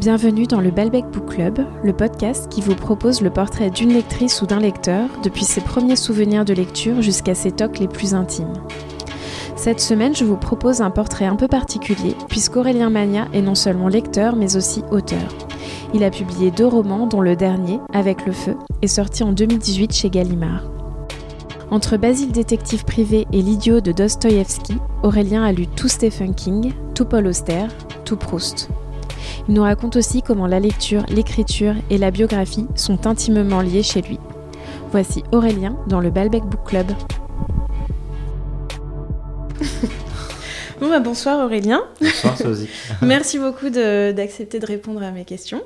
Bienvenue dans le Balbec Book Club, le podcast qui vous propose le portrait d'une lectrice ou d'un lecteur depuis ses premiers souvenirs de lecture jusqu'à ses tocs les plus intimes. Cette semaine, je vous propose un portrait un peu particulier puisqu'Aurélien Magna est non seulement lecteur mais aussi auteur. Il a publié deux romans dont le dernier, Avec le feu, est sorti en 2018 chez Gallimard. Entre Basile détective privé et l'idiot de Dostoïevski, Aurélien a lu tout Stephen King, tout Paul Auster, tout Proust. Il nous raconte aussi comment la lecture, l'écriture et la biographie sont intimement liées chez lui. Voici Aurélien dans le Balbec Book Club. bon bah bonsoir Aurélien. Bonsoir Sozy. Merci beaucoup d'accepter de, répondre à mes questions.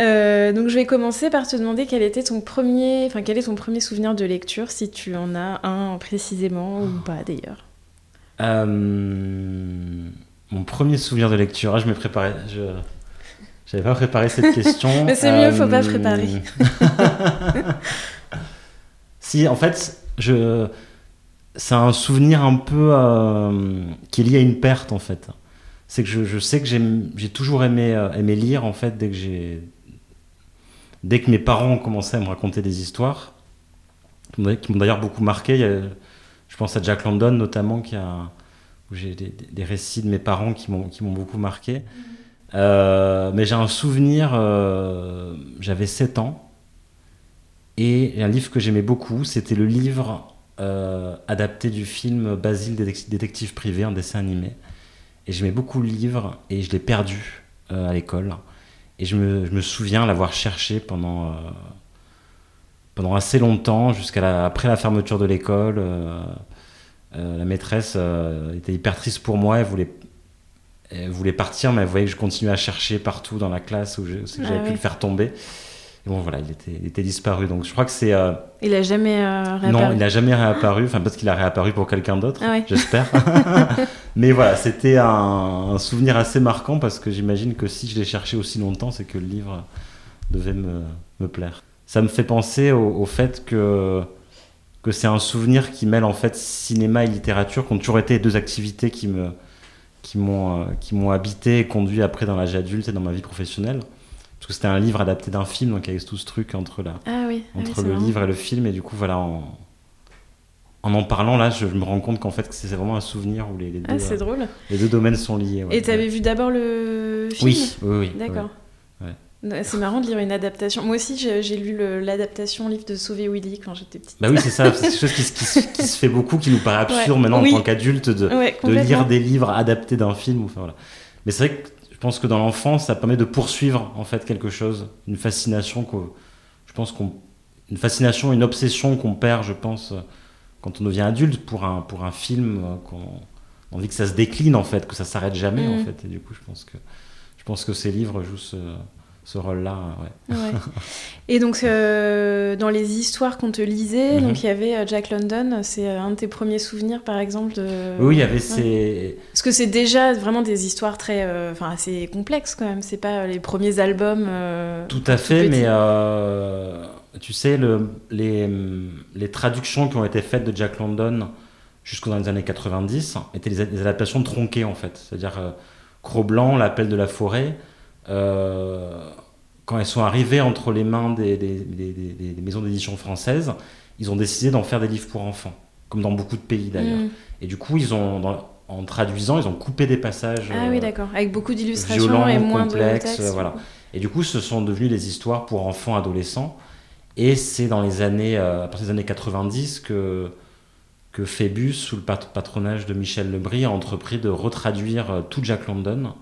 Euh, donc je vais commencer par te demander quel était ton premier, enfin quel est ton premier souvenir de lecture, si tu en as un précisément ou pas d'ailleurs. Euh, mon premier souvenir de lecture, ah, je me préparais, je j'avais pas préparé cette question. Mais c'est mieux, faut pas euh, préparer. si, en fait, je... c'est un souvenir un peu euh, qui est lié à une perte, en fait. C'est que je, je, sais que j'ai toujours aimé, euh, aimé lire, en fait, dès que j'ai. Dès que mes parents ont commencé à me raconter des histoires, qui m'ont d'ailleurs beaucoup marqué. je pense à Jack London, notamment, qui a, où j'ai des, des, récits de mes parents qui m'ont beaucoup marqué. Euh, mais j'ai un souvenir, euh, j'avais 7 ans, et un livre que j'aimais beaucoup, c'était le livre euh, adapté du film Basile, détective privé, un dessin animé. Et j'aimais beaucoup le livre, et je l'ai perdu à l'école. Et je me, souviens l'avoir cherché pendant, pendant assez longtemps, jusqu'à après la fermeture de l'école. la maîtresse était hyper triste pour moi, elle voulait elle voulait partir, mais elle voyait que je continuais à chercher partout dans la classe où j'avais ah pu le faire tomber. Et bon, voilà, il était, il était disparu. Donc je crois que c'est. Euh, il a jamais euh, réapparu Non, il n'a jamais réapparu. Enfin, peut-être qu'il a réapparu pour quelqu'un d'autre, ah j'espère. mais voilà, c'était un, souvenir assez marquant parce que j'imagine que si je l'ai cherché aussi longtemps, c'est que le livre devait me, me, plaire. Ça me fait penser au, au fait que que c'est un souvenir qui mêle en fait cinéma et littérature, qui ont toujours été deux activités qui me, qui m'ont euh, qui m'ont habité et conduit après dans l'âge adulte et dans ma vie professionnelle. Parce que c'était un livre adapté d'un film donc il y avait tout ce truc entre la ah oui. Ah entre le livre et le film. Et du coup voilà en en, en parlant là je, me rends compte qu'en fait c'est vraiment un souvenir où les, les ah, deux, drôle. les deux domaines sont liés et tu avais vu d'abord le film? oui oui, oui. D'accord c'est marrant de lire une adaptation. Moi aussi, j'ai lu l'adaptation livre de Sauver Willy quand j'étais petite. Bah oui, c'est ça. C'est quelque chose qui, se fait beaucoup, qui nous paraît absurde maintenant en tant qu'adulte de, de, lire des livres adaptés d'un film. Enfin, voilà. Mais c'est vrai que je pense que dans l'enfance, ça permet de poursuivre en fait quelque chose, une fascination que je pense qu'on, une fascination, une obsession qu'on perd, je pense, quand on devient adulte pour un pour un film qu'on on dit que ça se décline en fait, que ça s'arrête jamais en mm. fait. Et du coup, je pense que je pense que ces livres jouent ce ce rôle-là. Ouais. Et donc, euh, dans les histoires qu'on te lisait, mhm. donc il y avait euh, Jack London, c'est euh, un de tes premiers souvenirs, par exemple de... Oui, il y avait ces... Parce que c'est déjà vraiment des histoires très, enfin, assez complexes quand même. C'est pas les premiers albums. tout à fait, mais tu sais, le, les, les, traductions qui ont été faites de Jack London jusqu'aux années 90 étaient des, adaptations tronquées en fait. C'est-à-dire Cro-Blanc, L'appel de la forêt. Euh, quand elles sont arrivées entre les mains des, maisons d'édition françaises, ils ont décidé d'en faire des livres pour enfants, comme dans beaucoup de pays d'ailleurs. Mm. Et du coup, ils ont, en traduisant, ils ont coupé des passages. Ah oui, d'accord, avec beaucoup d'illustrations et moins complexes, de voilà. Et du coup, ce sont devenus des histoires pour enfants, adolescents. Et c'est dans les années, euh, à partir des années 90 que que Phébus, sous le patronage de Michel Lebris, a entrepris de retraduire euh, tout Jack London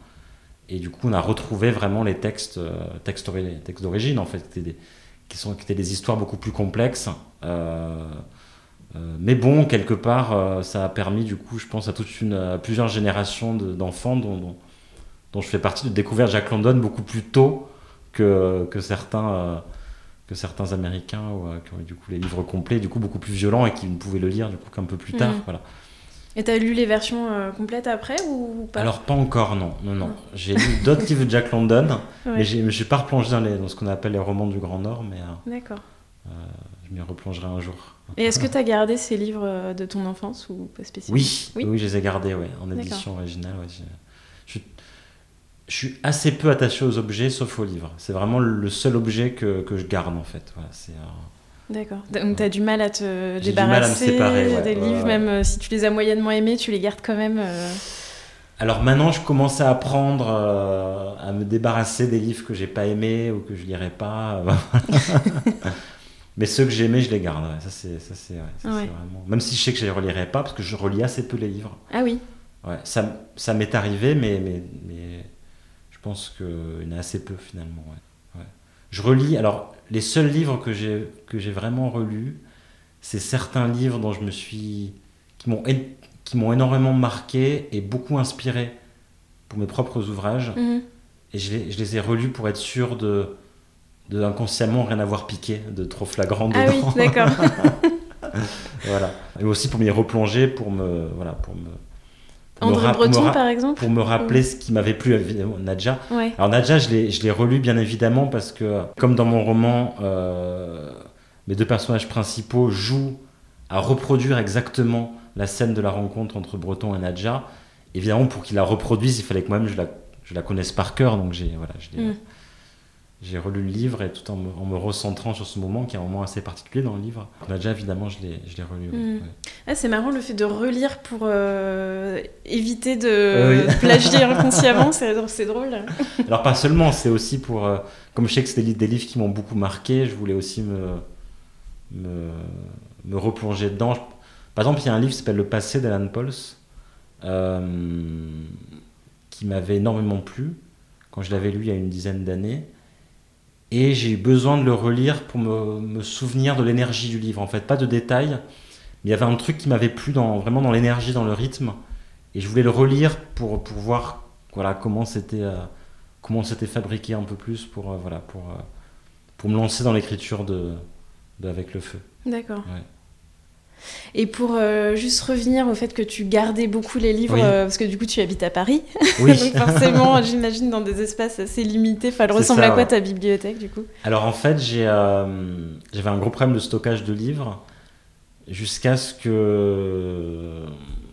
et du coup, on a retrouvé vraiment les textes, euh, textes, textes d'origine, en fait, qui étaient, des, qui, sont, qui étaient des histoires beaucoup plus complexes. Euh, euh, mais bon, quelque part, ça a permis, du coup, je pense, à, toute une, plusieurs générations d'enfants dont, dont, je fais partie, de découvrir Jack London beaucoup plus tôt que, que certains que certains Américains qui ont eu du coup les livres complets, du coup beaucoup plus violents et qui ne pouvaient le lire du coup qu'un peu plus tard. Mmh. Voilà. Et t'as lu les versions euh, complètes après ou pas? Alors pas encore, non. non, non. J'ai lu d'autres livres de Jack London, mais je ne suis pas replongé dans, les, dans ce qu'on appelle les romans du Grand Nord, mais euh, D'accord. Euh, je m'y replongerai un jour. Et est-ce que tu as gardé ces livres de ton enfance ou pas spécialement? Oui, oui, je les ai gardés, ouais, en édition originale. Je, je suis assez peu attaché aux objets sauf aux livres. C'est vraiment le seul objet que, que je garde en fait. Voilà, c'est, D'accord. Donc tu as du mal à te J'ai du mal à me débarrasser séparer, ouais, des ouais, livres, ouais. même euh, si tu les as moyennement aimés, tu les gardes quand même. euh, Alors maintenant, je commence à apprendre euh, à me débarrasser des livres que j'ai pas aimés ou que je lirai pas. Mais ceux que j'ai aimés, je les garde. ouais. Ça, c'est, ça, vraiment. Même si je sais que je les relirai pas, parce que je relis assez peu les livres. Ah oui. Ouais, ça, ça m'est arrivé, mais, mais, mais je pense qu'il y en a assez peu finalement. ouais. Ouais. Je relis. Alors, les seuls livres que j'ai que j'ai vraiment relus, c'est certains livres dont je me suis qui m'ont qui m'ont énormément marqué et beaucoup inspiré pour mes propres ouvrages. Mhm. Et je les, je les ai relus pour être sûr de, de inconsciemment rien avoir piqué de trop flagrant Ah oui, dedans. d'accord. voilà. Et aussi pour m'y replonger, pour me voilà, pour me André Breton, par exemple pour me rappeler ce qui m'avait plu, évidemment, Nadja. Ouais. Alors Nadja, je l'ai, je l'ai relu bien évidemment parce que, comme dans mon roman, euh, mes deux personnages principaux jouent à reproduire exactement la scène de la rencontre entre Breton et Nadja. Évidemment, pour qu'ils la reproduisent, il fallait que moi-même je la, je la connaisse par cœur. Donc j'ai, voilà, je l'ai- Mm. J'ai relu le livre et tout en me, en me recentrant sur ce moment qui est un moment assez particulier dans le livre. Nadja, évidemment, je l'ai, je l'ai relu. Mm. ouais. Ah, c'est marrant le fait de relire pour euh, éviter de Euh, oui. plagier inconsciemment, c'est c'est drôle. Alors pas seulement, c'est aussi pour... euh, comme je sais que c'est des, li- des livres qui m'ont beaucoup marqué, je voulais aussi me, me, me replonger dedans. Je- Par exemple, il y a un livre qui s'appelle Le passé d'Alan Pauls, qui m'avait énormément plu quand je l'avais lu il y a une dizaine d'années. Et j'ai eu besoin de le relire pour me, me souvenir de l'énergie du livre. En fait, pas de détails, mais il y avait un truc qui m'avait plu dans, vraiment dans l'énergie, dans le rythme. Et je voulais le relire pour, pour voir voilà, comment c'était euh, comment c'était fabriqué un peu plus pour, euh, voilà, pour, euh, pour me lancer dans l'écriture de, de Avec le feu. D'accord. Ouais. Et pour euh, juste revenir au fait que tu gardais beaucoup les livres, Oui. euh, parce que du coup tu habites à Paris, Oui. donc forcément j'imagine dans des espaces assez limités. Enfin, elle ressemble ça, à quoi ouais. ta bibliothèque du coup? Alors en fait, euh, j'avais un gros problème de stockage de livres jusqu'à ce que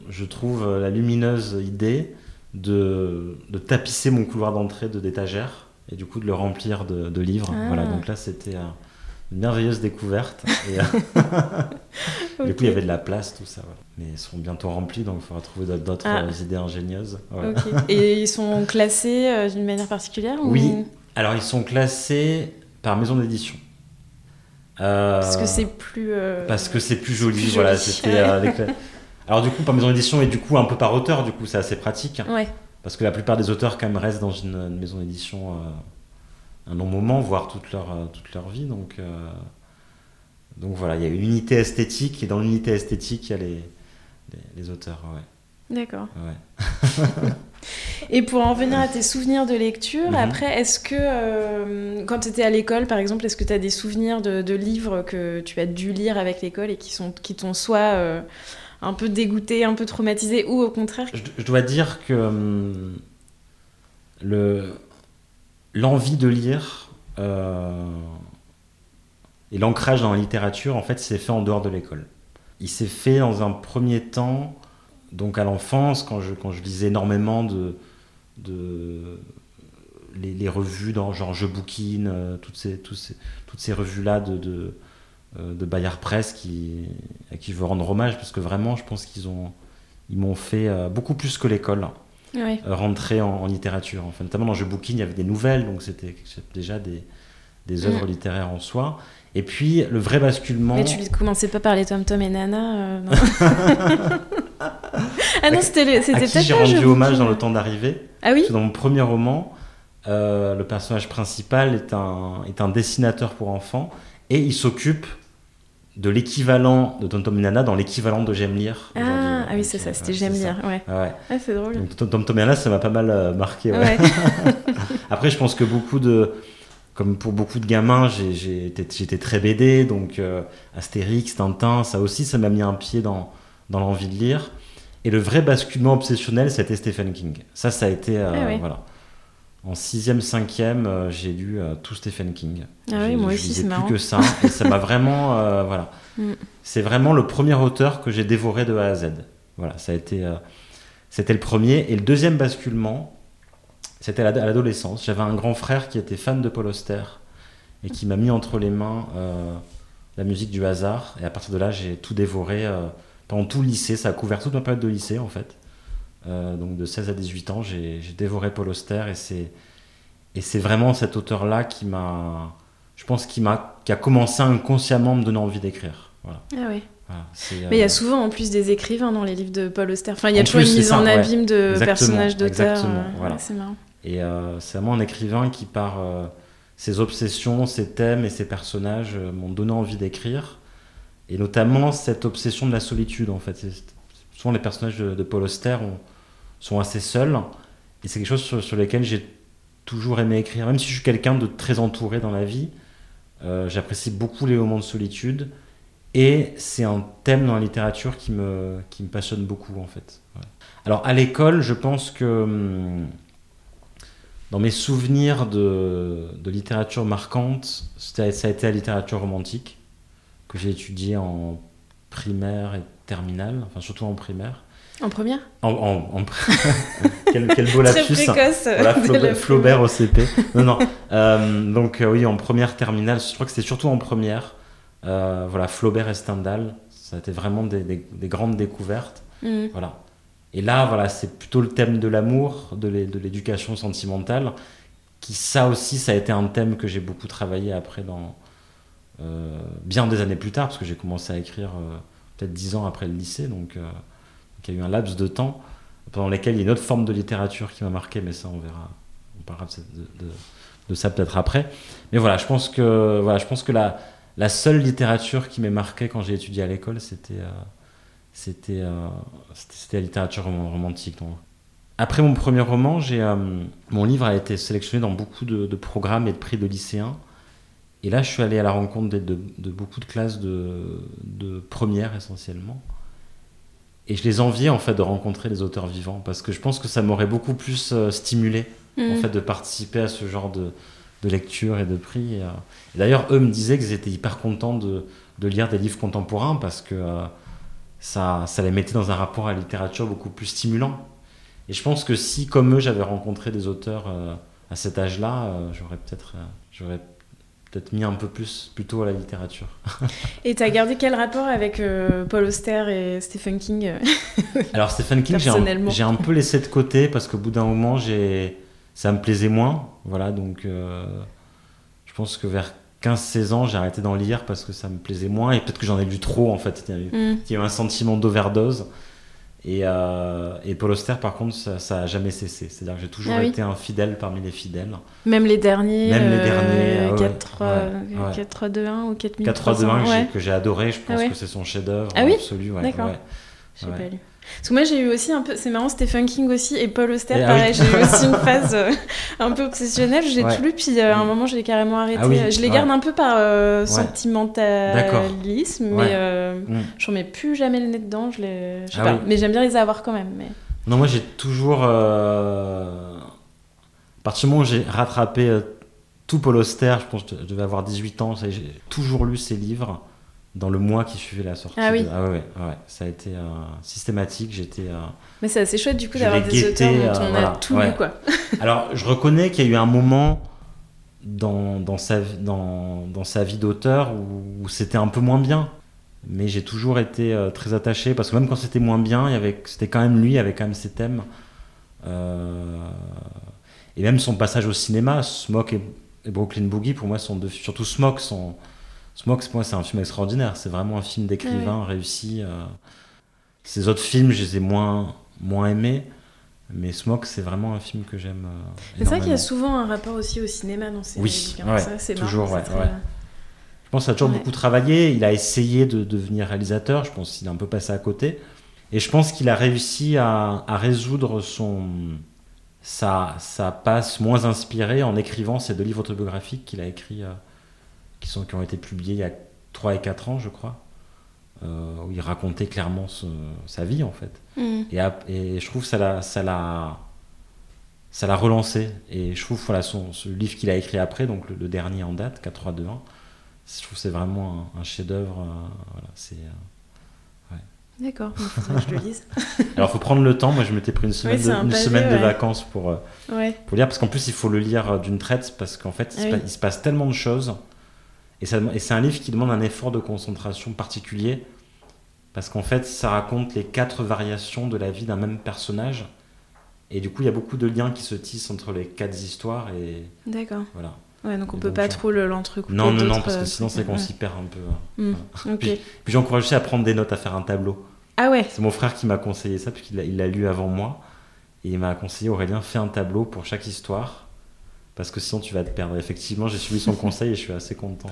je trouve la lumineuse idée de, de tapisser mon couloir d'entrée de d'étagères et du coup de le remplir de, de livres. Ah. Voilà, donc là c'était une merveilleuse découverte. Et, euh, Du coup, il y avait de la place, tout ça. voilà. Mais ils seront bientôt remplis, donc il faudra trouver d'autres- Ah. euh, idées ingénieuses. Voilà. Et ils sont classés euh, d'une manière particulière ou- Oui. Alors, ils sont classés par maison d'édition. Euh, Parce que c'est plus. euh, parce que c'est plus joli. plus voilà, c'était. Alors, du coup, par maison d'édition et du coup, un peu par auteur, du coup, c'est assez pratique. Ouais. Parce que la plupart des auteurs, quand même, restent dans une, une maison d'édition un long moment, voire toute leur, euh, toute leur vie. Donc, euh, donc voilà, il y a une unité esthétique, et dans l'unité esthétique, il y a les, les, les auteurs. Ouais. D'accord. Ouais. Et pour en venir à tes souvenirs de lecture, Mhm. après, est-ce que euh, quand tu étais à l'école, par exemple, est-ce que tu as des souvenirs de, de livres que tu as dû lire avec l'école et qui sont qui t'ont soit euh, un peu dégoûté, un peu traumatisé, ou au contraire Je, je dois dire que hum, le l'envie de lire euh, et l'ancrage dans la littérature, en fait, s'est fait en dehors de l'école. Il s'est fait dans un premier temps, donc à l'enfance, quand je, quand je lisais énormément de, de les, revues dans genre Je bouquine, euh, toutes ces, tous ces- toutes ces revues-là de, de, euh, Bayard Presse qui, à qui je veux rendre hommage, parce que vraiment, je pense qu'ils ont ils m'ont fait beaucoup plus que l'école Ouais. euh, rentrer en, en littérature. Enfin, notamment dans Je bouquine, il y avait des nouvelles, donc c'était déjà des, des œuvres Mm. littéraires en soi. Et puis le vrai basculement. Mais tu commençais pas par les Tom Tom et Nana euh, non Ah non, c'était peut-être j'ai rendu hommage dans le temps d'arriver. Ah oui dans mon premier roman, euh, le personnage principal est un, est un dessinateur pour enfants et il s'occupe de l'équivalent de Tom Tom Nana dans l'équivalent de J'aime lire. Ah, ah oui, c'est ça, euh, c'était ouais, J'aime ça. lire. Ouais. Ouais. Ah, c'est drôle. Donc Tom Tom, Nana, ça m'a pas mal euh, marqué. ouais. Après, je pense que beaucoup de, comme pour beaucoup de gamins, j'étais très BD, donc euh, Astérix, Tintin, ça aussi, ça m'a mis un pied dans, dans l'envie de lire. Et le vrai basculement obsessionnel, c'était Stephen King. Ça, ça a été, euh, Ah voilà. En sixième, cinquième, euh, j'ai lu euh, tout Stephen King. Ah oui, moi je aussi, c'est plus marrant. que ça, et ça m'a vraiment, euh, voilà. Mm. C'est vraiment le premier auteur que j'ai dévoré de A à Z. Voilà, ça a été, euh, c'était le premier. Et le deuxième basculement, C'était à l'adolescence. J'avais un grand frère qui était fan de Paul Auster et qui m'a mis entre les mains euh, la musique du hasard. Et à partir de là, j'ai tout dévoré pendant tout le lycée. Ça a couvert toute ma période de lycée, en fait. Euh, donc de 16 à 18 ans, j'ai dévoré Paul Auster et c'est et c'est vraiment cet auteur-là qui m'a, je pense, qui m'a, qui a commencé inconsciemment à me donner envie d'écrire. Voilà. Ah oui. Mais il y a souvent en plus des écrivains dans les livres de Paul Auster. Enfin, il y a toujours une mise en abîme de personnages d'auteurs. Exactement. Voilà. c'est marrant. Et c'est vraiment un écrivain qui par ses obsessions, ses thèmes et ses personnages euh, m'ont donné envie d'écrire. Et notamment cette obsession de la solitude, en fait. Souvent, les personnages de, Paul Auster sont assez seuls. Et c'est quelque chose sur, lequel j'ai toujours aimé écrire. Même si je suis quelqu'un de très entouré dans la vie, euh, j'apprécie beaucoup les moments de solitude. Et c'est un thème dans la littérature qui me, qui me passionne beaucoup, en fait. Alors, à l'école, je pense que. Hum, dans mes souvenirs de, littérature marquante, ça a été la littérature romantique, que j'ai étudiée en primaire et terminale, enfin surtout en primaire. En première? En, quel, beau lapsus. Très Flaubert, au CP. Non, non. Euh, donc euh, oui, en première terminale, je crois que c'était surtout en première. Euh, voilà, Flaubert et Stendhal, ça a été vraiment des, grandes découvertes. Mm. Voilà. Et là, voilà, c'est plutôt le thème de l'amour, de l'éducation sentimentale, qui ça aussi, ça a été un thème que j'ai beaucoup travaillé après dans euh, bien des années plus tard, parce que j'ai commencé à écrire euh, peut-être dix ans après le lycée, donc, euh, il y a eu un laps de temps pendant lequel il y a une autre forme de littérature qui m'a marqué, mais ça on verra, on parlera de, ça peut-être après. Mais voilà, je pense que voilà, je pense que la, seule littérature qui m'est marquée quand j'ai étudié à l'école, c'était euh, c'était la littérature romantique. Après mon premier roman, euh, mon livre a été sélectionné dans beaucoup de, programmes et de prix de lycéens. Et là, je suis allé à la rencontre de, beaucoup de classes de, première essentiellement. Et je les enviais en fait de rencontrer les auteurs vivants parce que je pense que ça m'aurait beaucoup plus euh, stimulé en mmh. fait de participer à ce genre de, lecture et de prix. Et, d'ailleurs, eux me disaient qu'ils étaient hyper contents de, lire des livres contemporains parce que ça, ça les mettait dans un rapport à la littérature beaucoup plus stimulant. Et je pense que si, comme eux, j'avais rencontré des auteurs euh, à cet âge-là, euh, j'aurais peut-être euh, j'aurais peut-être mis un peu plus plutôt à la littérature. et tu as gardé quel rapport avec Paul Auster et Stephen King? Alors Stephen King, j'ai un, peu laissé de côté parce qu'au bout d'un moment, ça me plaisait moins. Voilà, donc je pense que vers 15-16 ans, j'ai arrêté d'en lire parce que ça me plaisait moins et peut-être que j'en ai lu trop en fait. Il y a eu, un sentiment d'overdose. Et, euh, et, Paul Auster, par contre, ça, n'a jamais cessé. C'est-à-dire que j'ai toujours ah été un fidèle parmi les fidèles. Même les derniers Même les derniers. 4, 2, 1 ou 4 4 2, 1 que j'ai adoré. Je pense ah que c'est son chef-d'œuvre ah oui absolu. D'accord. J'ai pas lu. Parce que moi, j'ai eu aussi un peu. C'est marrant, Stephen King aussi et Paul Auster, ah pareil. J'ai eu aussi une phase euh, un peu obsessionnelle. J'ai tout lu, puis euh, à un moment, j'ai carrément arrêté. Ah je les garde un peu par euh, sentimentalisme, mais mm. j'en mets plus jamais le nez dedans. Je les... sais ah pas. Mais j'aime bien les avoir quand même. Mais... Non, moi, j'ai toujours. À partir du moment où j'ai rattrapé tout Paul Auster, je pense que je devais avoir 18 ans, j'ai toujours lu ses livres dans le mois qui suivait la sortie. Ah oui. Ah ouais, ouais, ça a été euh, systématique. J'étais. Euh, Mais c'est assez chouette du coup d'avoir des auteurs dont on a tout lu quoi. Alors je reconnais qu'il y a eu un moment dans, dans sa dans, dans sa vie d'auteur où, c'était un peu moins bien. Mais j'ai toujours été euh, très attaché parce que même quand c'était moins bien, il y avait c'était quand même lui, il avait quand même ses thèmes. et même son passage au cinéma, Smoke et, Brooklyn Boogie, pour moi, sont surtout Smoke sont Smoke, pour moi, c'est un film extraordinaire. C'est vraiment un film d'écrivain réussi. Euh. Ces autres films, je les ai moins, moins aimés. Mais Smoke, c'est vraiment un film que j'aime. Euh, c'est ça qu'il y a souvent un rapport aussi au cinéma dans ces Oui, c'est toujours, ouais, Je pense qu'il a toujours beaucoup travaillé. Il a essayé de devenir réalisateur. Je pense qu'il est un peu passé à côté. Et je pense qu'il a réussi à, résoudre son, sa, sa passe moins inspirée en écrivant ces deux livres autobiographiques qu'il a écrits euh, qui, sont, qui ont été publiés il y a 3 et 4 ans, je crois, euh, où il racontait clairement sa vie, en fait. Mm. Et, et, je trouve que ça l'a, ça l'a, ça l'a relancé. Et je trouve, voilà, son, ce livre qu'il a écrit après, donc le, dernier en date, 4, 3, 2, 1, je trouve que c'est vraiment un, chef-d'œuvre. Euh, voilà, c'est. Euh, D'accord, il faudrait que je le lise. Alors, il faut prendre le temps. Moi, je m'étais pris une semaine, Oui, de, une pavé, semaine de vacances pour, euh, Ouais. pour lire, parce qu'en plus, il faut le lire d'une traite, parce qu'en fait, il, se Ah il se passe tellement de choses. Et, c'est un livre qui demande un effort de concentration particulier, parce qu'en fait, ça raconte les quatre variations de la vie d'un même personnage. Et du coup, il y a beaucoup de liens qui se tissent entre les quatre histoires. Et D'accord. voilà. Ouais, donc on Et peut donc, pas genre- trop le- l'entrecouper. Non, non, non, parce que euh, sinon, c'est qu'on Ouais. s'y perd un peu. hein. Hmm, Voilà. Puis, puis j'encourage aussi à prendre des notes, à faire un tableau. Ah ouais. C'est mon frère qui m'a conseillé ça, puisqu'il l'a- il l'a lu avant moi. Et il m'a conseillé, Aurélien, fais un tableau pour chaque histoire. Parce que sinon, tu vas te perdre. Effectivement, j'ai suivi son conseil et je suis assez content.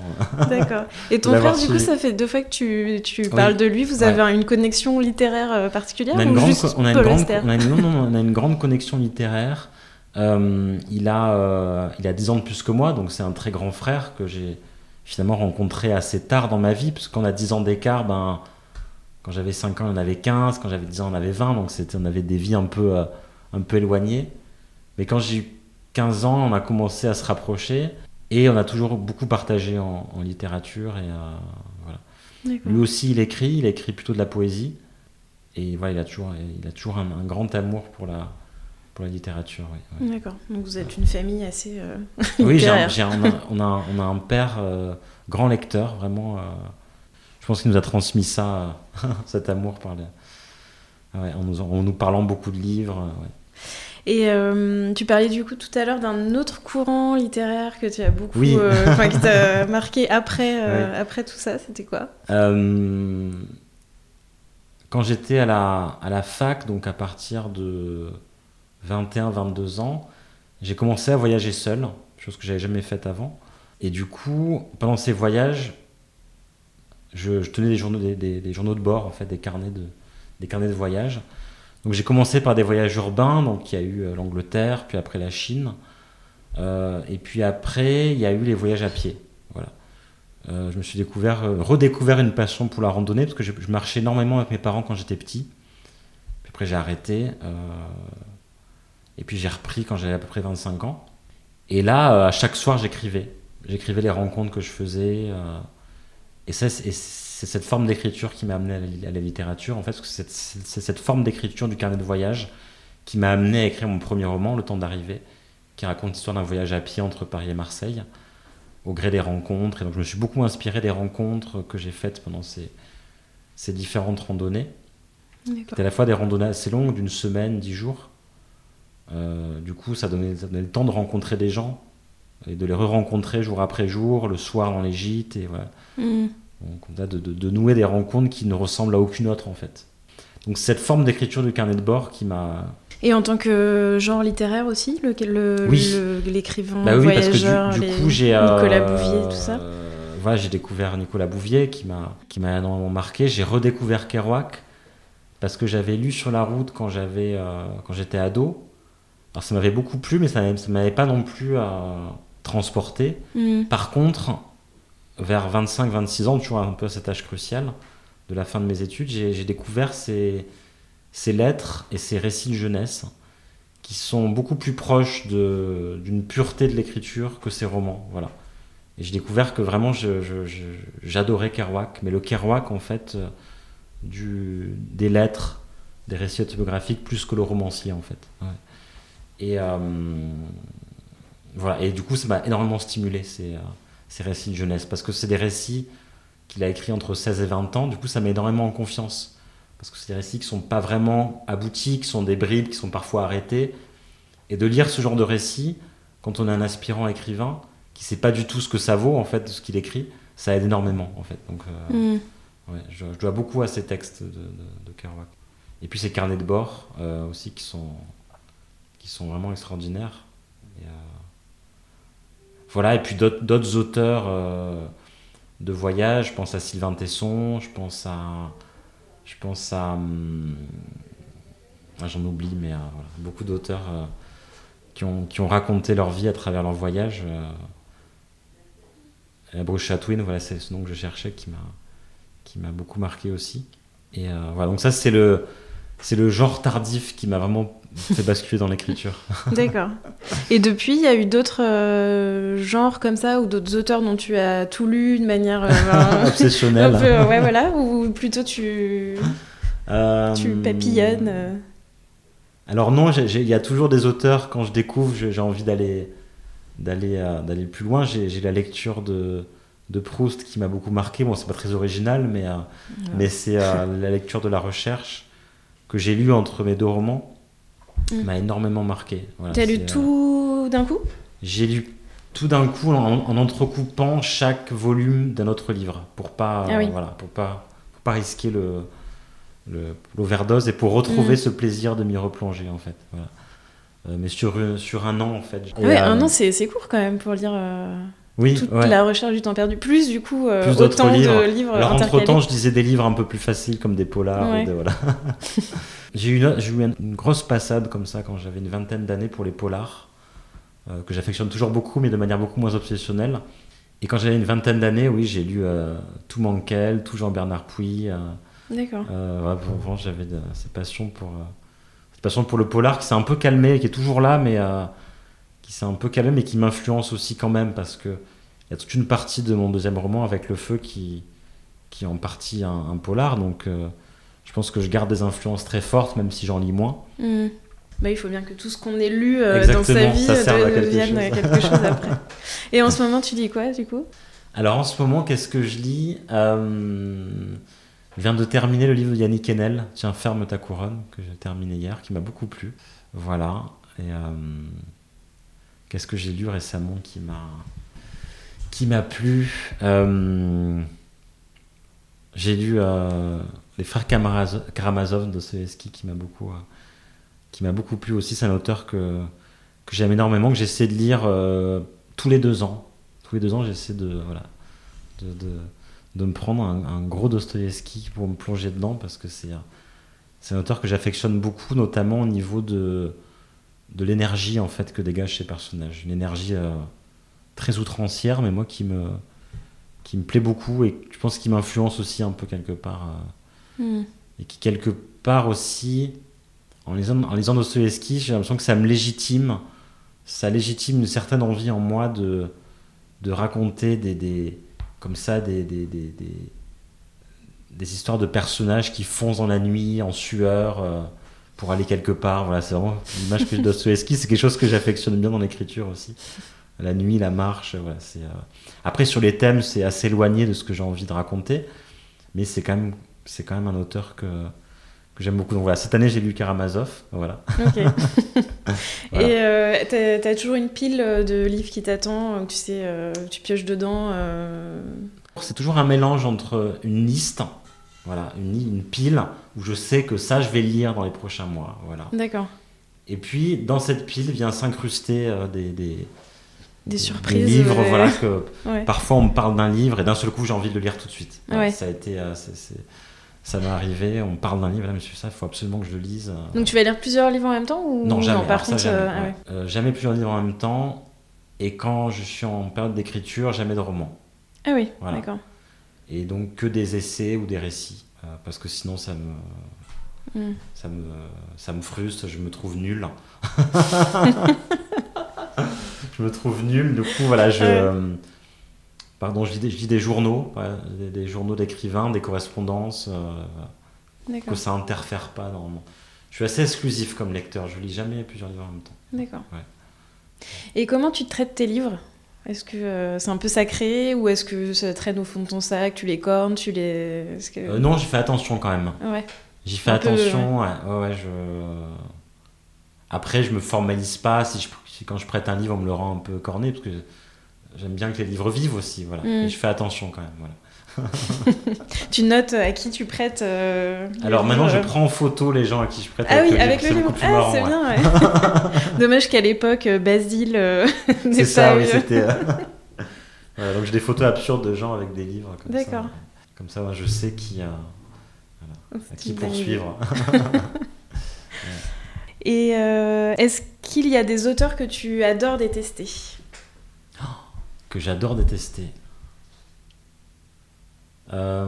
D'accord. Et ton frère, du coup, ça fait deux fois que tu, tu parles de lui. Vous Ouais. avez une connexion littéraire euh, particulière On a une grande, on a une grande, Auster on a une, non, non, non, on a une grande connexion littéraire. Euh, il, a, euh, il a 10 ans de plus que moi, donc c'est un très grand frère que j'ai finalement rencontré assez tard dans ma vie, parce qu'on a 10 ans d'écart, ben, quand j'avais 5 ans, il en avait 15, quand j'avais 10 ans, on avait 20, donc on avait des vies un peu, euh, un peu éloignées. Mais quand j'ai eu 15 ans, on a commencé à se rapprocher, et on a toujours beaucoup partagé en, en littérature, et euh, voilà. Lui aussi, il écrit, il écrit plutôt de la poésie. Et voilà, il a toujours, il a toujours un, un grand amour pour la, pour la littérature. D'accord. Donc vous êtes une famille assez euh, Oui, j'ai un- littéraire. j'ai un- on, a, on, a, un père euh, grand lecteur, vraiment. je pense qu'il nous a transmis ça, cet amour par les- ouais, en, nous, en nous parlant beaucoup de livres. ouais. Et euh, tu parlais du coup tout à l'heure d'un autre courant littéraire que tu as beaucoup, Oui. euh, enfin qui t'a marqué après, euh, après tout ça. C'était quoi? Euh, quand j'étais à la, à la fac, donc à partir de 21-22 ans, j'ai commencé à voyager seul, chose que j'avais jamais faite avant. Et du coup, pendant ces voyages, je, je tenais des journaux, des, des- des journaux de bord, en fait, des carnets de, des carnets de voyage. Donc j'ai commencé par des voyages urbains, donc il y a eu euh, l'Angleterre, puis après la Chine. Euh, et puis après, il y a eu les voyages à pied. Voilà. Euh, je me suis découvert, redécouvert une passion pour la randonnée, parce que je, marchais énormément avec mes parents quand j'étais petit. Puis après, j'ai arrêté. et puis j'ai repris quand j'avais à peu près 25 ans. Et là, à chaque soir, j'écrivais. J'écrivais les rencontres que je faisais. et ça, c'est cette forme d'écriture qui m'a amené à la, à la littérature, en fait, c'est cette forme d'écriture du carnet de voyage qui m'a amené à écrire mon premier roman, Le temps d'arriver, qui raconte l'histoire d'un voyage à pied entre Paris et Marseille, au gré des rencontres. Et donc, je me suis beaucoup inspiré des rencontres que j'ai faites pendant ces, ces différentes randonnées. C'était à la fois des randonnées assez longues, d'une semaine, dix jours. Euh, du coup, ça donnait, ça donnait le temps de rencontrer des gens et de les re-rencontrer jour après jour, le soir dans les gîtes. Et voilà. Hmm. Donc, on a de, de- de nouer des rencontres qui ne ressemblent à aucune autre en fait. Donc cette forme d'écriture du carnet de bord qui m'a... Et en tant que genre littéraire aussi, le- le- Oui. le- l'écrivain, Bah oui, voyageur, du, du les- coup j'ai... euh, Nicolas Bouvier, tout ça. euh, voilà, j'ai découvert Nicolas Bouvier qui m'a qui m'a énormément marqué. J'ai redécouvert Kerouac parce que j'avais lu sur la route quand j'avais euh, quand j'étais ado. Alors ça m'avait beaucoup plu, mais ça ne m'avait pas non plus euh, transporté. Hmm. Par contre, vers 25-26 ans, toujours un peu à cet âge crucial de la fin de mes études, j'ai découvert ces, lettres et ces récits de jeunesse qui sont beaucoup plus proches d'une pureté de l'écriture que ces romans. Voilà. Et j'ai découvert que vraiment j'adorais Kerouac, mais le Kerouac en fait euh, des lettres, des récits autobiographiques plus que le romancier en fait. Et euh, voilà. Et du coup, ça m'a énormément stimulé ces récits de jeunesse parce que c'est des récits qu'il a écrits entre 16 et 20 ans. Du coup, ça met énormément en confiance parce que c'est des récits qui sont pas vraiment aboutis, qui sont des bribes, qui sont parfois arrêtés. Et de lire ce genre de récits quand on est un aspirant écrivain qui sait pas du tout ce que ça vaut en fait de ce qu'il écrit, ça aide énormément en fait. Donc euh, Hmm. Ouais, je, je dois beaucoup à ces textes de, de, de Kerouac. Et puis ces carnets de bord euh, aussi qui sont, qui sont vraiment extraordinaires. Et, euh, voilà, et puis d'autres auteurs euh, de voyage, je pense à Sylvain Tesson, je pense à. Je pense à. hum, ah, J'en oublie, mais euh, beaucoup d'auteurs euh, qui, ont, qui ont raconté leur vie à travers leur voyage. Et Bruce Chatwin, voilà, c'est ce nom que je cherchais qui m'a qui m'a beaucoup marqué aussi. Et voilà, donc ça c'est le c'est le genre tardif qui m'a vraiment fait basculer dans l'écriture. D'accord. Et depuis, il y a eu d'autres euh, genres comme ça ou d'autres auteurs dont tu as tout lu de manière euh, ben, Obsessionnel. un peu, euh, ouais, voilà, ou plutôt tu. Euh, Tu papillonnes. Alors non, il y a toujours des auteurs, quand je découvre, j'ai envie d'aller d'aller d'aller plus loin. J'ai la lecture de, de Proust qui m'a beaucoup marqué. Bon, c'est pas très original, mais, mais c'est la lecture de la recherche que j'ai lu entre mes deux romans Mm. m'a énormément marqué. Voilà, T'as lu c'est, euh, tout d'un coup? J'ai lu tout d'un coup en, en entrecoupant chaque volume d'un autre livre pour pas Ah oui. voilà pour pas pour pas risquer le l'overdose et pour retrouver Mm. ce plaisir de m'y replonger en fait voilà. Euh, mais sur euh, sur un an en fait Ah Ouais, euh, un an, c'est c'est court quand même pour lire euh, oui toute ouais. la recherche du temps perdu. Plus, du coup, euh, Plus autant livres. de livres alors entre temps je lisais des livres un peu plus faciles comme des polars Ouais. ou des- voilà j'ai eu une, eu une grosse passade comme ça quand j'avais une vingtaine d'années pour les polars euh, que j'affectionne toujours beaucoup mais de manière beaucoup moins obsessionnelle et quand j'avais une vingtaine d'années oui j'ai lu euh, tout Mankel tout Jean-Bernard Puy euh, D'accord. ouais, j'avais de- cette passion pour cette passion pour le polar qui s'est un peu calmé et qui est toujours là mais qui s'est un peu calmé mais qui m'influence aussi quand même parce que il y a toute une partie de mon deuxième roman avec le feu qui qui est en partie un, un polar donc euh, je pense que je garde des influences très fortes même si j'en lis moins Hmm. Bah, il faut bien que tout ce qu'on ait lu euh, dans sa vie ça serve à quelque devienne chose. quelque chose après. Et en ce moment, tu lis quoi, du coup? Alors en ce moment qu'est-ce que je lis? Euh, je viens de terminer le livre de Yannick Enel Tiens ferme ta couronne que j'ai terminé hier qui m'a beaucoup plu voilà et euh, qu'est-ce que j'ai lu récemment qui m'a qui m'a plu Euh, j'ai lu euh, les frères Karamazov, Dostoevsky qui m'a beaucoup euh, qui m'a beaucoup plu aussi. C'est un auteur que que j'aime énormément que j'essaie de lire tous les deux ans. Tous les deux ans j'essaie de voilà de, de, de me prendre un, gros Dostoevsky pour me plonger dedans parce que c'est c'est un auteur que j'affectionne beaucoup notamment au niveau de de l'énergie en fait que dégagent ces personnages une énergie euh, très outrancière mais moi qui me qui me plaît beaucoup et je pense qui m'influence aussi un peu quelque part euh, Hmm. et qui quelque part aussi en lisant, en lisant Dostoevsky j'ai l'impression que ça me légitime ça légitime une certaine envie en moi de de raconter des, des comme ça des des, des, des- des histoires de personnages qui foncent dans la nuit en sueur euh, pour aller quelque part voilà c'est vraiment l'image que de Dostoevsky c'est quelque chose que j'affectionne bien dans l'écriture aussi la nuit la marche voilà c'est euh, après sur les thèmes c'est assez éloigné de ce que j'ai envie de raconter mais c'est quand même c'est quand même un auteur que que j'aime beaucoup donc voilà cette année j'ai lu Karamazov voilà Ok. Voilà. Et euh, t'as t'as toujours une pile de livres qui t'attend, euh, tu sais, euh, tu pioches dedans. euh, C'est toujours un mélange entre une liste, voilà, une pile où je sais que ça, je vais lire dans les prochains mois, voilà. D'accord. Et puis dans cette pile vient s'incruster euh, des, des, Des surprises. livres, ouais. voilà que Ouais. parfois on me parle d'un livre et d'un seul coup j'ai envie de le lire tout de suite. Ouais. Ça a été, euh, ça m'est arrivé, on me parle d'un livre, là, monsieur, ça, il faut absolument que je le lise. euh. Donc tu vas lire plusieurs livres en même temps ou Non, jamais. par ça, contre, jamais, ah plusieurs livres en même temps. Et quand je suis en période d'écriture, jamais de roman. Ah oui, Voilà. d'accord. Et donc que des essais ou des récits. Euh, parce que sinon, ça me, Hmm. ça me, ça me frustre, je me trouve nul. je me trouve nul, du coup, voilà, je. Euh, Pardon, je lis des, je lis des journaux, des, des journaux d'écrivains, des correspondances, euh, que ça interfère pas mon- Je suis assez exclusif comme lecteur, je lis jamais plusieurs livres en même temps. D'accord. Ouais. Et comment tu traites tes livres? Est-ce que euh, c'est un peu sacré ou est-ce que ça traîne au fond de ton sac, tu les cornes, tu les. que... Euh, non, j'y fais attention quand même. Ouais. J'y fais Un peu, attention. ouais. Ouais, ouais, je... Après, je me formalise pas. Si, je- si quand je prête un livre, on me le rend un peu corné, parce que j'aime bien que les livres vivent aussi. Voilà. Mm. Et je fais attention quand même. Voilà. Tu notes à qui tu prêtes. euh, Alors maintenant, livres je prends en photo les gens à qui je prête. Ah oui, le avec le livre. Ah, marrant. c'est ouais. bien, ouais. Dommage qu'à l'époque, euh, Basile euh, C'est ça, oui, c'était. euh, voilà, donc j'ai des photos absurdes de gens avec des livres. comme ça. D'accord. Comme ça, je sais qui, a, à qui poursuivre. Et euh, est-ce qu'il y a des auteurs que tu adores détester? Que j'adore détester. Euh,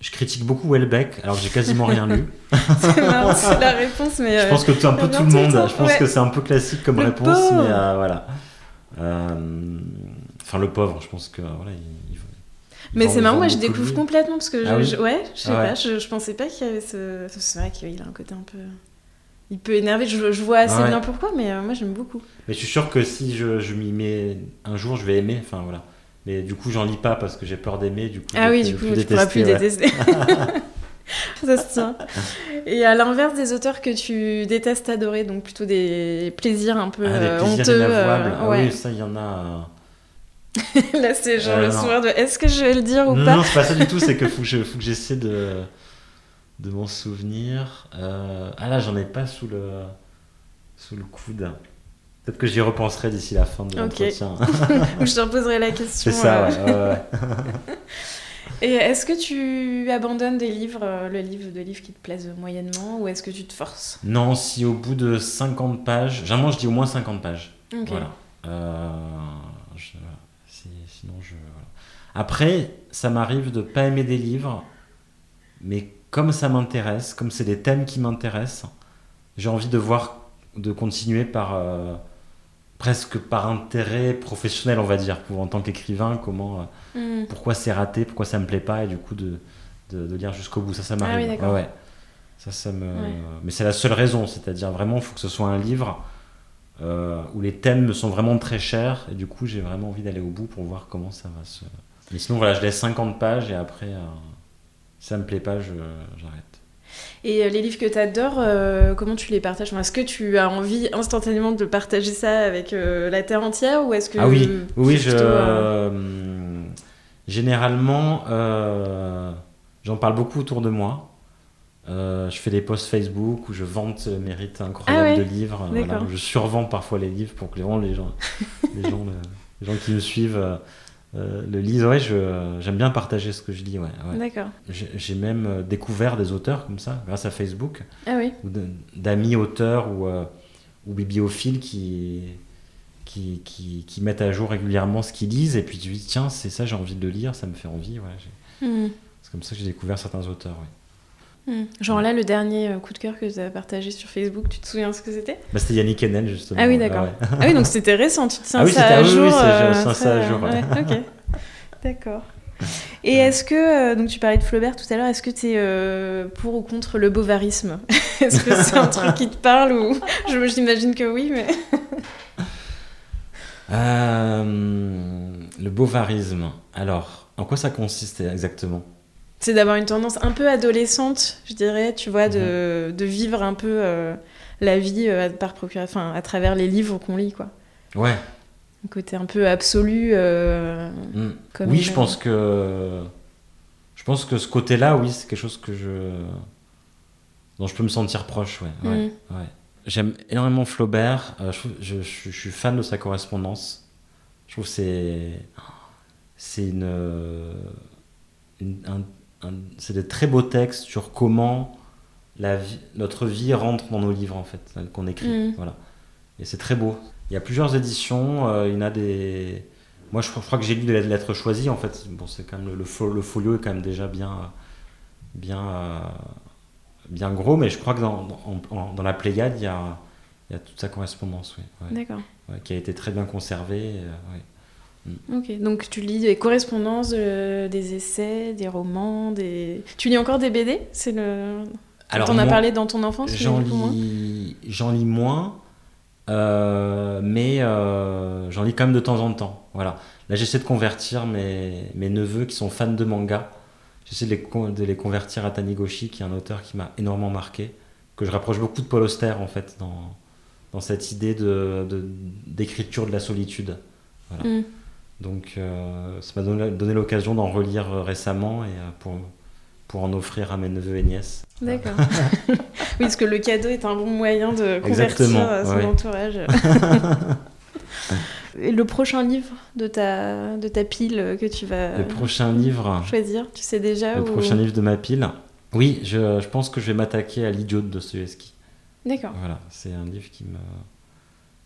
Je critique beaucoup Welbeck, alors que j'ai quasiment rien lu. C'est marrant, c'est la réponse, mais. Je euh, pense que tout- un peu bien tout le monde. temps, Je pense ouais. que c'est un peu classique comme Le réponse, pauvre. mais euh, voilà. Euh, Enfin, le pauvre, je pense que voilà, il- il- Mais c'est marrant, moi je découvre complètement parce que je, Ah oui je- ouais, je sais Ah ouais. pas, je, je pensais pas qu'il y avait ce. C'est vrai qu'il a un côté un peu. Il peut énerver, je, je vois assez Ouais. bien pourquoi, mais euh, moi j'aime beaucoup. Mais je suis sûr que si je, je m'y mets un jour, je vais aimer. Enfin voilà. Mais du coup, j'en lis pas parce que j'ai peur d'aimer. Du coup, Ah oui, du coup, tu pourras plus détester, ouais. détester. Ça se tient. Et à l'inverse des auteurs que tu détestes adorer, donc plutôt des plaisirs un peu Ah, des euh, plaisirs honteux. euh, Ah ouais. oui, ça, il y en a. euh, Là, c'est genre Euh, le sourire de est-ce que je vais le dire ou Non, pas non, c'est pas ça du tout. C'est que faut que je- faut que j'essaie de de m'en souvenir. Euh, Ah là, j'en ai pas sous le sous le coude. Peut-être que j'y repenserai d'ici la fin de l'entretien. Ou je te reposerai la question. C'est ça, euh. ouais. Et est-ce que tu abandonnes des livres, euh, le livre de livres qui te plaisent moyennement, ou est-ce que tu te forces? Non, si au bout de 50 pages, généralement je dis au moins 50 pages. Voilà. Euh, je- sinon je. voilà. Après, ça m'arrive de pas aimer des livres, mais comme ça m'intéresse, comme c'est des thèmes qui m'intéressent, j'ai envie de voir, de continuer par euh, presque par intérêt professionnel, on va dire, pour en tant qu'écrivain, comment, euh, Hmm. pourquoi c'est raté, pourquoi ça me plaît pas, et du coup de, de, de lire jusqu'au bout. Ça, ça m'arrive. Ah oui, d'accord. Ouais, ouais. Ça, ça me. Ouais. Mais c'est la seule raison, c'est-à-dire vraiment, il faut que ce soit un livre euh, où les thèmes me sont vraiment très chers, et du coup, j'ai vraiment envie d'aller au bout pour voir comment ça va se. Mais sinon, voilà, je laisse 50 pages, et après, si ça me plaît pas, j'arrête. Et euh, les livres que tu adores, comment tu les partages? Enfin, Est-ce que tu as envie instantanément de partager ça avec euh, la terre entière ou est-ce que Ah oui, oui, je. euh, euh, Généralement, euh, j'en parle beaucoup autour de moi. Euh, je fais des posts Facebook où je vante le mérite incroyable Ah ouais, de livres. Voilà, je survends parfois les livres pour que les gens, les gens, les gens qui me suivent euh, le. Ouais, je- j'aime bien partager ce que je lis. Ouais, ouais. D'accord. J'ai même euh, découvert des auteurs comme ça grâce à Facebook Ah oui. ou d'amis auteurs ou, euh, ou bibliophiles qui, qui, qui, qui mettent à jour régulièrement ce qu'ils lisent et puis tu dis tiens c'est ça j'ai envie de le lire ça me fait envie j'ai- Hmm. c'est comme ça que j'ai découvert certains auteurs ouais. Hmm. Genre là, le dernier euh, coup de cœur que tu as partagé sur Facebook, tu te souviens ce que c'était? Bah, c'était Yannick Enel justement Ah oui, d'accord. ouais. Ah oui, donc c'était récent, tu te tiens Ah oui, ça à ah oui, oui, jour. c'est- euh, je ça à jour, ouais. ok. D'accord. Et est-ce que, euh, donc tu parlais de Flaubert tout à l'heure, est-ce que tu es pour ou contre le bovarisme Est-ce que c'est un truc qui te parle ou Je- J'imagine que oui, mais. Euh, le bovarisme alors en quoi ça consiste exactement? C'est d'avoir une tendance un peu adolescente, je dirais, tu vois, Mhm. de, de vivre un peu euh, la vie euh, par procura- enfin, à travers les livres qu'on lit, quoi. ouais Un côté un peu absolu. euh. Comme oui je a- pense que je pense que ce côté là oui c'est quelque chose que je dont je peux me sentir proche ouais, ouais. Ouais. J'aime énormément Flaubert. je, je- je- je suis fan de sa correspondance. Je trouve que c'est c'est une, une- un- un- c'est des très beaux textes sur comment la vie, notre vie rentre dans nos livres en fait euh, qu'on écrit. Mm. Voilà. Et c'est très beau. Il y a plusieurs éditions. euh, il y en a des. Moi, je, crois- je crois que j'ai lu des lettres choisies en fait. Bon, c'est quand même le, le, fo- le folio est quand même déjà bien bien euh, bien gros, mais je crois que dans, dans, en- dans la Pléiade, il y a, il y a toute sa correspondance, oui, ouais, D'accord. ouais, qui a été très bien conservée. euh, ouais. Ok, donc tu lis des correspondances, euh, des essais, des romans, des. Tu lis encore des BD C'est le. Alors, T'en as moi, parlé dans ton enfance J'en lis, j'en lis moins, euh, mais euh, j'en lis quand même de temps en temps. Voilà. Là, j'essaie de convertir mes, mes neveux qui sont fans de manga. J'essaie de les, con- de les convertir à Taniguchi, qui est un auteur qui m'a énormément marqué, que je rapproche beaucoup de Paul Auster, en fait, dans, dans cette idée de, de- d'écriture de la solitude. Voilà. Mm. Donc, euh, ça m'a donné, donné l'occasion d'en relire euh, récemment et euh, pour, pour en offrir à mes neveux et nièces. D'accord. oui, parce que le cadeau est un bon moyen de convertir Exactement, son ouais. entourage. Et le prochain livre de ta, de ta pile que tu vas Le prochain livre. choisir, tu sais déjà Le ou- prochain livre de ma pile. Oui, je, je pense que je vais m'attaquer à l'idiot de Dostoevsky. D'accord. Voilà, c'est un livre qui me,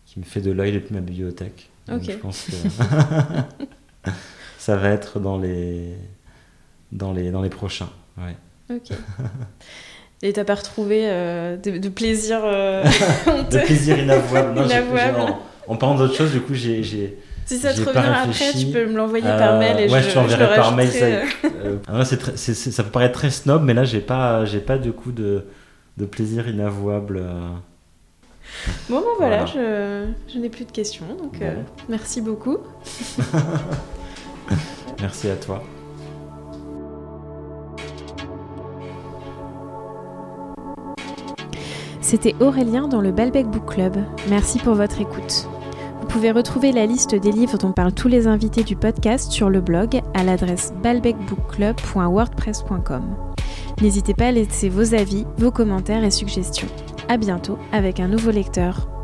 qui me fait de l'œil depuis ma bibliothèque. Donc. Je pense que ça va être dans les, dans les, dans les prochains. Ouais. Ok. Et t'as pas retrouvé euh, de, de plaisir euh, De plaisir inavouable. Non, Inavouable. en, en parlant d'autre chose, du coup, j'ai, Si ça te revient après, tu peux me l'envoyer Euh, par mail et ouais, je, je l'enverrai par mail, ça- euh. Euh, ah, ça peut paraître très snob, mais là, j'ai pas, j'ai pas de coup de, de plaisir inavouable. Bon, ben voilà, Voilà. je, je n'ai plus de questions. Donc, Bon. euh, merci beaucoup. Merci à toi. C'était Aurélien dans le Balbec Book Club. Merci pour votre écoute. Vous pouvez retrouver la liste des livres dont parlent tous les invités du podcast sur le blog à l'adresse balbecbookclub.wordpress.com. N'hésitez pas à laisser vos avis, vos commentaires et suggestions. À bientôt avec un nouveau lecteur.